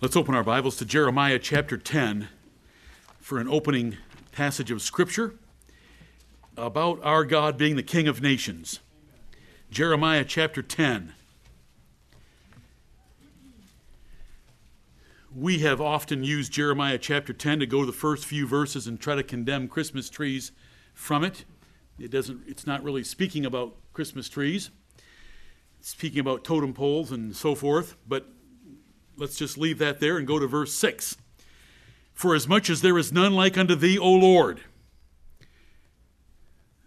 Let's open our Bibles to Jeremiah chapter 10 for an opening passage of Scripture about our God being the King of nations. Jeremiah chapter 10. We have often used Jeremiah chapter 10 to go to the first few verses and try to condemn Christmas trees from it. It doesn't it's not really speaking about Christmas trees. It's speaking about totem poles and so forth, but let's just leave that there and go to verse 6. For as much as there is none like unto thee, O Lord,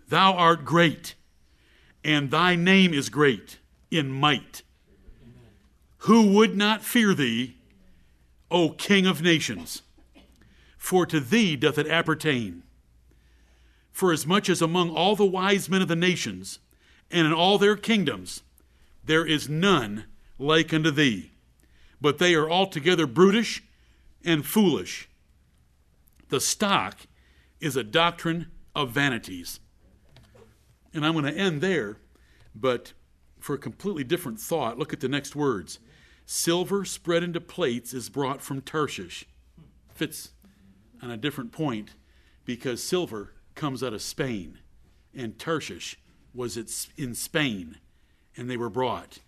thou art great, and thy name is great in might. Who would not fear thee, O King of nations? For to thee doth it appertain. For as much as among all the wise men of the nations, and in all their kingdoms, there is none like unto thee but they are altogether brutish and foolish. The stock is a doctrine of vanities. And I'm going to end there, but for a completely different thought, look at the next words. Silver spread into plates is brought from Tarshish. Fits on a different point because silver comes out of Spain, and Tarshish was in Spain, and they were brought.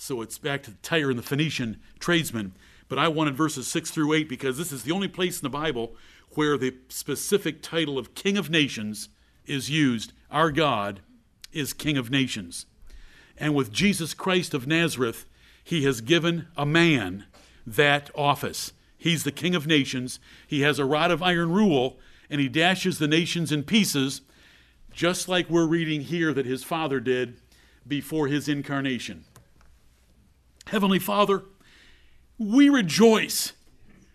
So it's back to the Tyre and the Phoenician tradesmen. But I wanted verses 6 through 8 because this is the only place in the Bible where the specific title of King of Nations is used. Our God is King of Nations. And with Jesus Christ of Nazareth, he has given a man that office. He's the King of Nations. He has a rod of iron rule, and he dashes the nations in pieces, just like we're reading here that his father did before his incarnation. Heavenly Father, we rejoice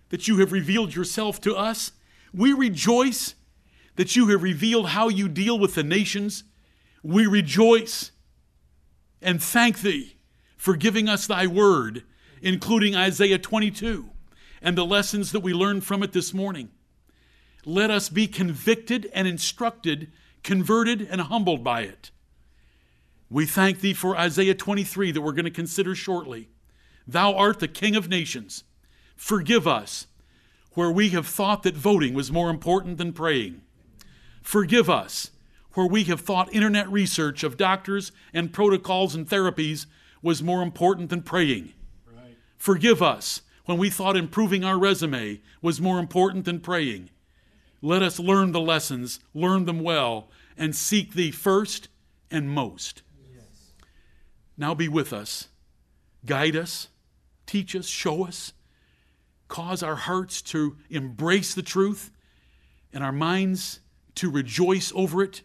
that you have revealed yourself to us. We rejoice that you have revealed how you deal with the nations. We rejoice and thank thee for giving us thy word, including Isaiah 22 and the lessons that we learned from it this morning. Let us be convicted and instructed, converted and humbled by it. We thank thee for Isaiah 23 that we're going to consider shortly. Thou art the King of nations. Forgive us where we have thought that voting was more important than praying. Forgive us where we have thought internet research of doctors and protocols and therapies was more important than praying. Right. Forgive us when we thought improving our resume was more important than praying. Let us learn the lessons, learn them well, and seek Thee first and most. Now be with us, guide us, teach us, show us, cause our hearts to embrace the truth and our minds to rejoice over it,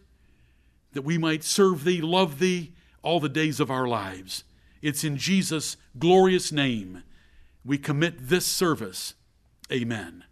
that we might serve Thee, love Thee all the days of our lives. It's in Jesus' glorious name we commit this service. Amen.